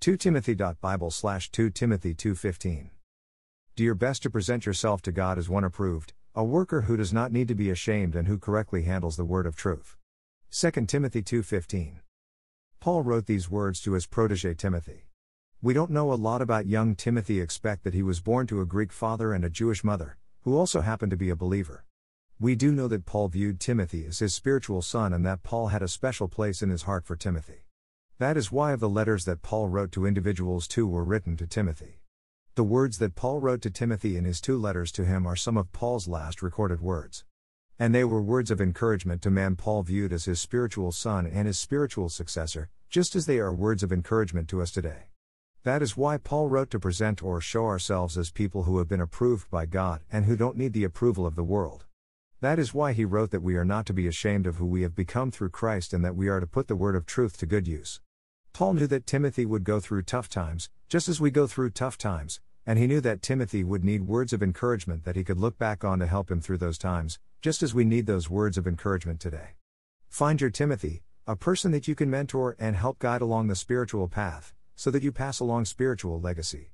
2timothy.bible slash 2 Timothy 2.15. Do your best to present yourself to God as one approved, a worker who does not need to be ashamed and who correctly handles the word of truth. 2 Timothy 2.15. Paul wrote these words to his protege Timothy. We don't know a lot about young Timothy except that he was born to a Greek father and a Jewish mother, who also happened to be a believer. We do know that Paul viewed Timothy as his spiritual son and that Paul had a special place in his heart for Timothy. That is why of the letters that Paul wrote to individuals two were written to Timothy. The words that Paul wrote to Timothy in his two letters to him are some of Paul's last recorded words. And they were words of encouragement to man Paul viewed as his spiritual son and his spiritual successor, just as they are words of encouragement to us today. That is why Paul wrote to present or show ourselves as people who have been approved by God and who don't need the approval of the world. That is why he wrote that we are not to be ashamed of who we have become through Christ and that we are to put the word of truth to good use. Paul knew that Timothy would go through tough times, just as we go through tough times, and he knew that Timothy would need words of encouragement that he could look back on to help him through those times, just as we need those words of encouragement today. Find your Timothy, a person that you can mentor and help guide along the spiritual path, so that you pass along spiritual legacy.